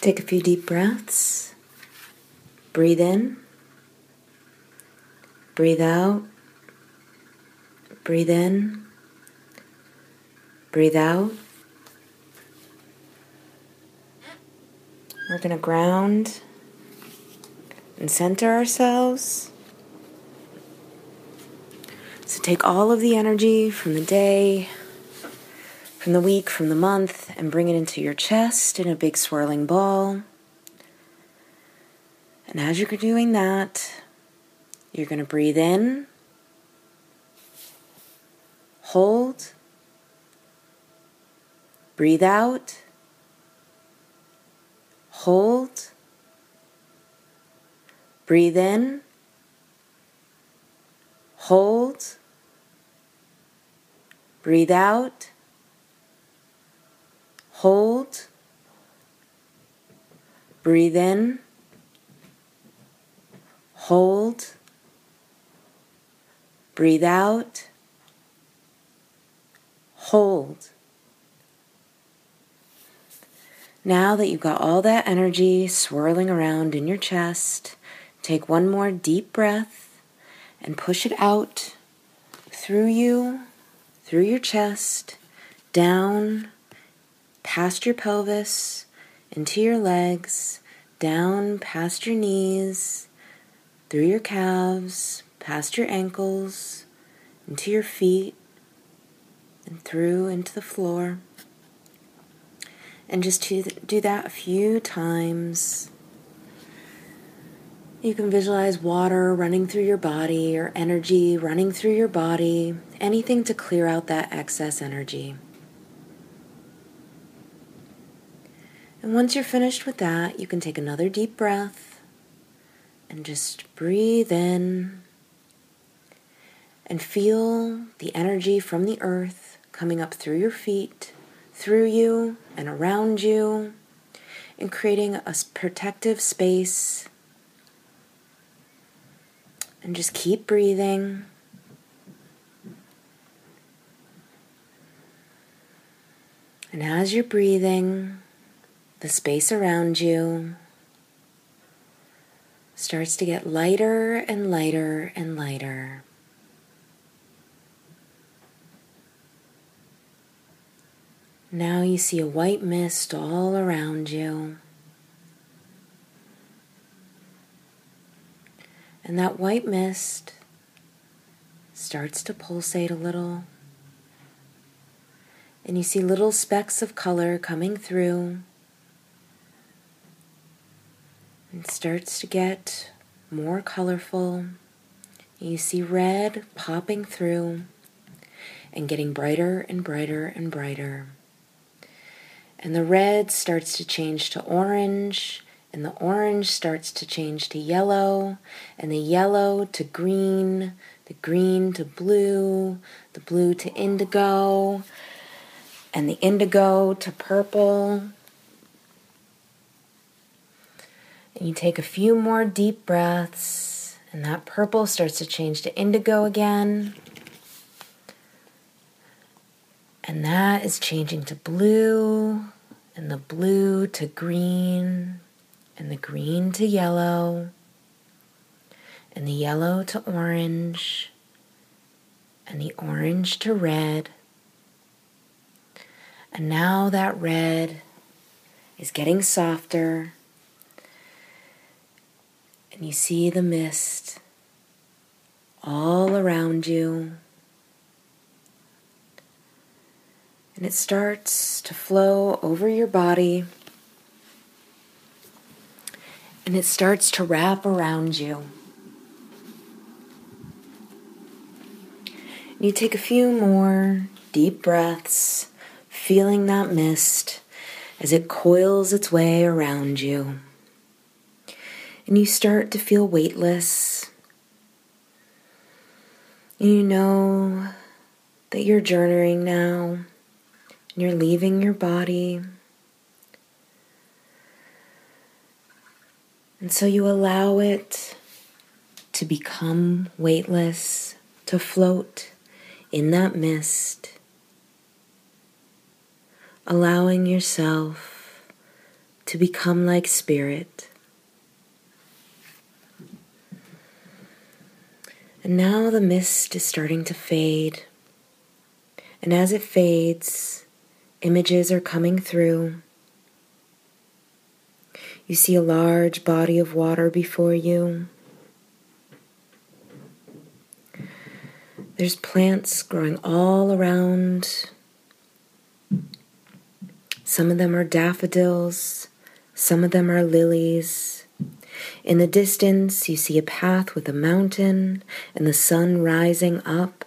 Take a few deep breaths. Breathe in. Breathe out. Breathe in. Breathe out. We're going to ground and center ourselves. So take all of the energy from the day, from the week, from the month, and bring it into your chest in a big swirling ball. And as you're doing that, you're going to breathe in, hold, breathe out, hold, breathe in, hold, breathe out, hold, breathe in, hold, breathe out, hold. Now that you've got all that energy swirling around in your chest, take one more deep breath and push it out through you, through your chest, down, past your pelvis, into your legs, down past your knees, through your calves, past your ankles, into your feet, and through into the floor. And just to do that a few times. You can visualize water running through your body or energy running through your body, anything to clear out that excess energy. And once you're finished with that, you can take another deep breath and just breathe in and feel the energy from the earth coming up through your feet through you and around you, and creating a protective space. And just keep breathing. And as you're breathing, the space around you starts to get lighter and lighter and lighter. Now you see a white mist all around you. And that white mist starts to pulsate a little. And you see little specks of color coming through. And starts to get more colorful. You see red popping through and getting brighter and brighter and brighter. And the red starts to change to orange, and the orange starts to change to yellow, and the yellow to green, the green to blue, the blue to indigo, and the indigo to purple. You take a few more deep breaths, and that purple starts to change to indigo again. And that is changing to blue, and the blue to green, and the green to yellow, and the yellow to orange, and the orange to red. And now that red is getting softer, and you see the mist all around you. And it starts to flow over your body. And it starts to wrap around you. And you take a few more deep breaths, feeling that mist as it coils its way around you. And you start to feel weightless. And you know that you're journeying now and you're leaving your body. And so you allow it to become weightless, to float in that mist, allowing yourself to become like spirit. And now the mist is starting to fade. And as it fades, images are coming through. You see a large body of water before you. There's plants growing all around. Some of them are daffodils, some of them are lilies. In the distance, you see a path with a mountain and the sun rising up.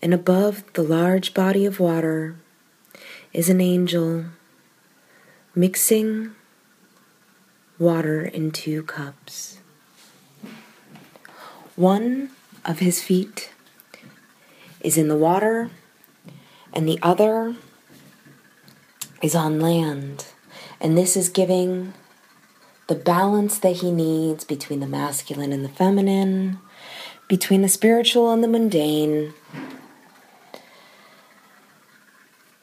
And above the large body of water is an angel mixing water in two cups. One of his feet is in the water, and the other is on land. And this is giving the balance that he needs between the masculine and the feminine, between the spiritual and the mundane.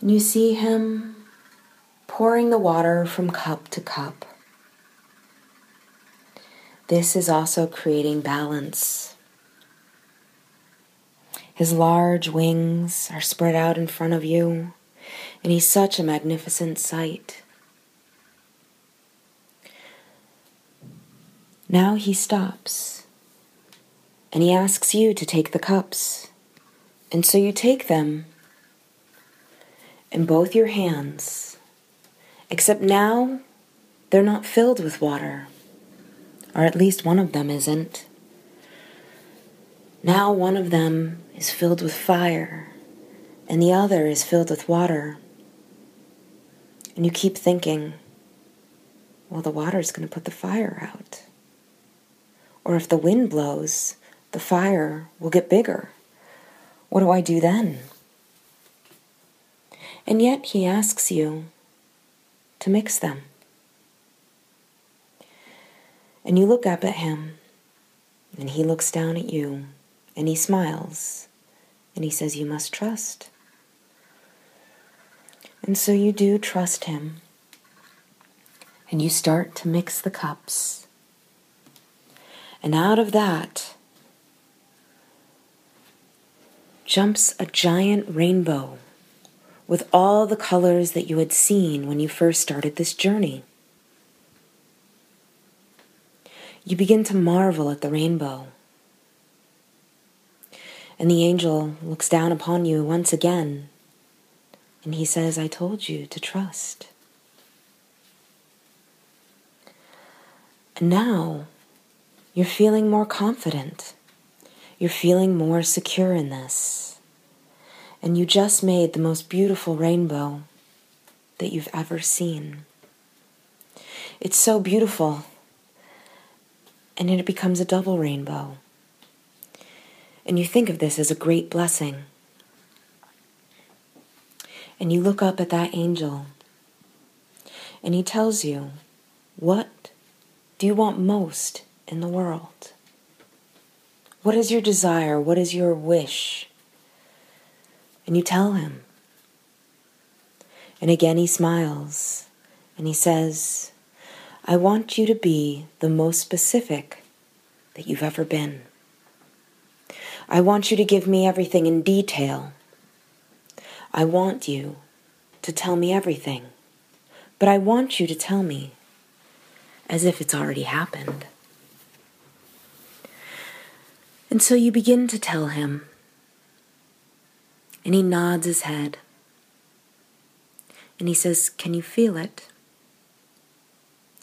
And you see him pouring the water from cup to cup. This is also creating balance. His large wings are spread out in front of you, and he's such a magnificent sight. Now he stops, and he asks you to take the cups. And so you take them in both your hands, except now they're not filled with water, or at least one of them isn't. Now one of them is filled with fire, and the other is filled with water. And you keep thinking, well, the water is going to put the fire out. Or if the wind blows, the fire will get bigger. What do I do then? And yet he asks you to mix them. And you look up at him, and he looks down at you. And he smiles and he says, You must trust. And so you do trust him. And you start to mix the cups. And out of that jumps a giant rainbow with all the colors that you had seen when you first started this journey. You begin to marvel at the rainbow. And the angel looks down upon you once again, and he says, I told you to trust. And now you're feeling more confident. You're feeling more secure in this. And you just made the most beautiful rainbow that you've ever seen. It's so beautiful. And it becomes a double rainbow. And you think of this as a great blessing. And you look up at that angel, and he tells you, What do you want most in the world? What is your desire? What is your wish? And you tell him. And again he smiles and he says, I want you to be the most specific that you've ever been. I want you to give me everything in detail. I want you to tell me everything, but I want you to tell me as if it's already happened. And so you begin to tell him, and he nods his head, and he says, Can you feel it?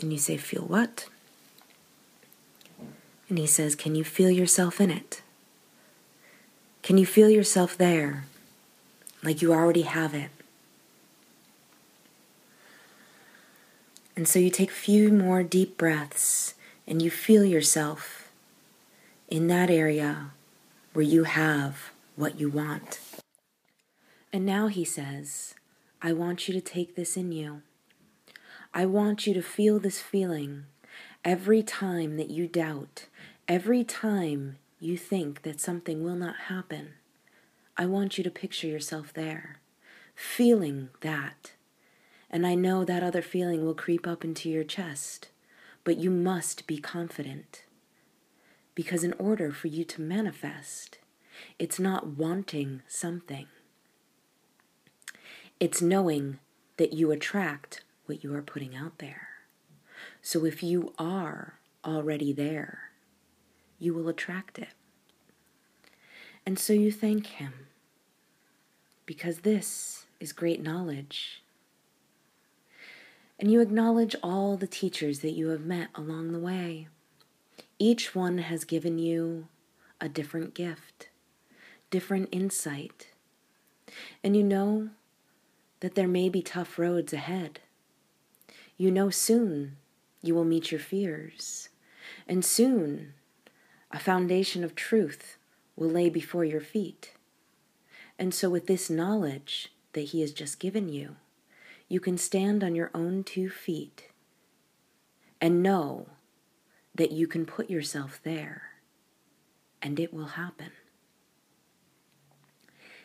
And you say, Feel what? And he says, Can you feel yourself in it? Can you feel yourself there, like you already have it? And so you take a few more deep breaths and you feel yourself in that area where you have what you want. And now he says, I want you to take this in you. I want you to feel this feeling every time that you doubt, every time you think that something will not happen, I want you to picture yourself there, feeling that, And I know that other feeling will creep up into your chest, but you must be confident. Because in order for you to manifest, it's not wanting something, it's knowing that you attract what you are putting out there. So if you are already there, you will attract it. And so you thank Him because this is great knowledge. And you acknowledge all the teachers that you have met along the way. Each one has given you a different gift, different insight. And you know that there may be tough roads ahead. You know soon you will meet your fears, and soon a foundation of truth will lay before your feet. And so, with this knowledge that He has just given you, you can stand on your own two feet and know that you can put yourself there, and it will happen.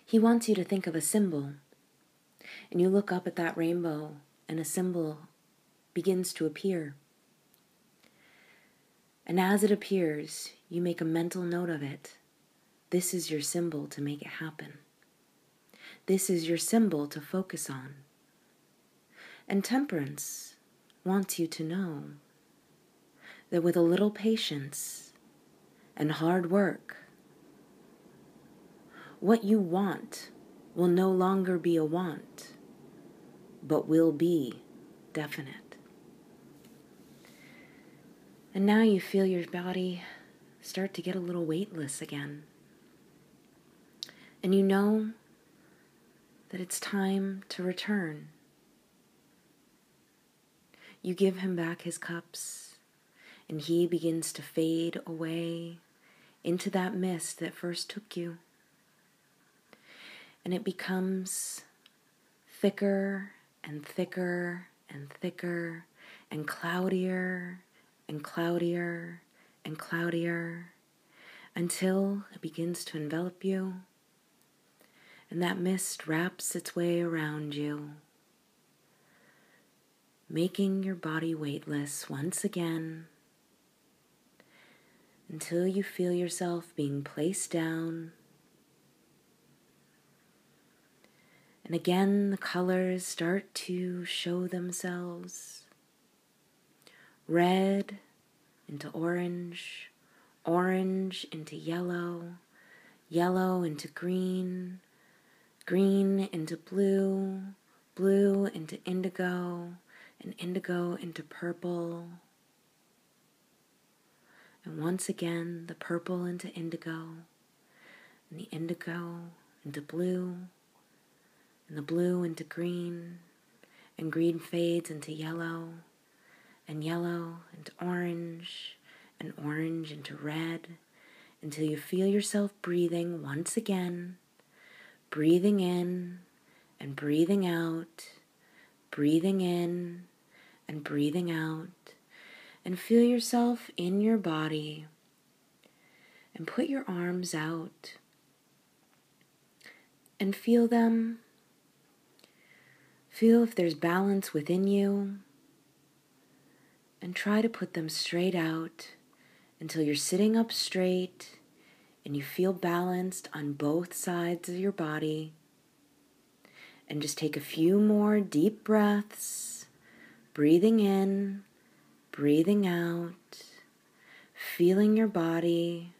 He wants you to think of a symbol, and you look up at that rainbow, and a symbol begins to appear. And as it appears, you make a mental note of it. This is your symbol to make it happen. This is your symbol to focus on. And temperance wants you to know that with a little patience and hard work, what you want will no longer be a want, but will be definite. And now you feel your body start to get a little weightless again. And you know that it's time to return. You give him back his cups, and he begins to fade away into that mist that first took you. And it becomes thicker and thicker and thicker and cloudier and cloudier and cloudier until it begins to envelop you and that mist wraps its way around you, making your body weightless once again until you feel yourself being placed down. And again, the colors start to show themselves red into orange, orange into yellow, yellow into green, green into blue, blue into indigo, and indigo into purple. And once again, the purple into indigo, and the indigo into blue, and the blue into green, and green fades into yellow, and yellow into orange, and orange into red, until you feel yourself breathing once again breathing in and breathing out, breathing in and breathing out, and feel yourself in your body. And put your arms out and feel them. Feel if there's balance within you. And try to put them straight out until you're sitting up straight and you feel balanced on both sides of your body. And just take a few more deep breaths, breathing in, breathing out, feeling your body,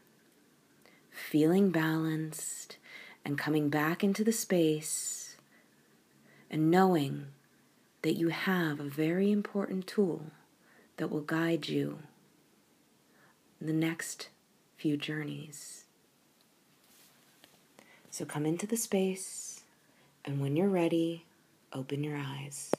feeling balanced, and coming back into the space, and knowing that you have a very important tool that will guide you in the next few journeys. So come into the space, and when you're ready, open your eyes.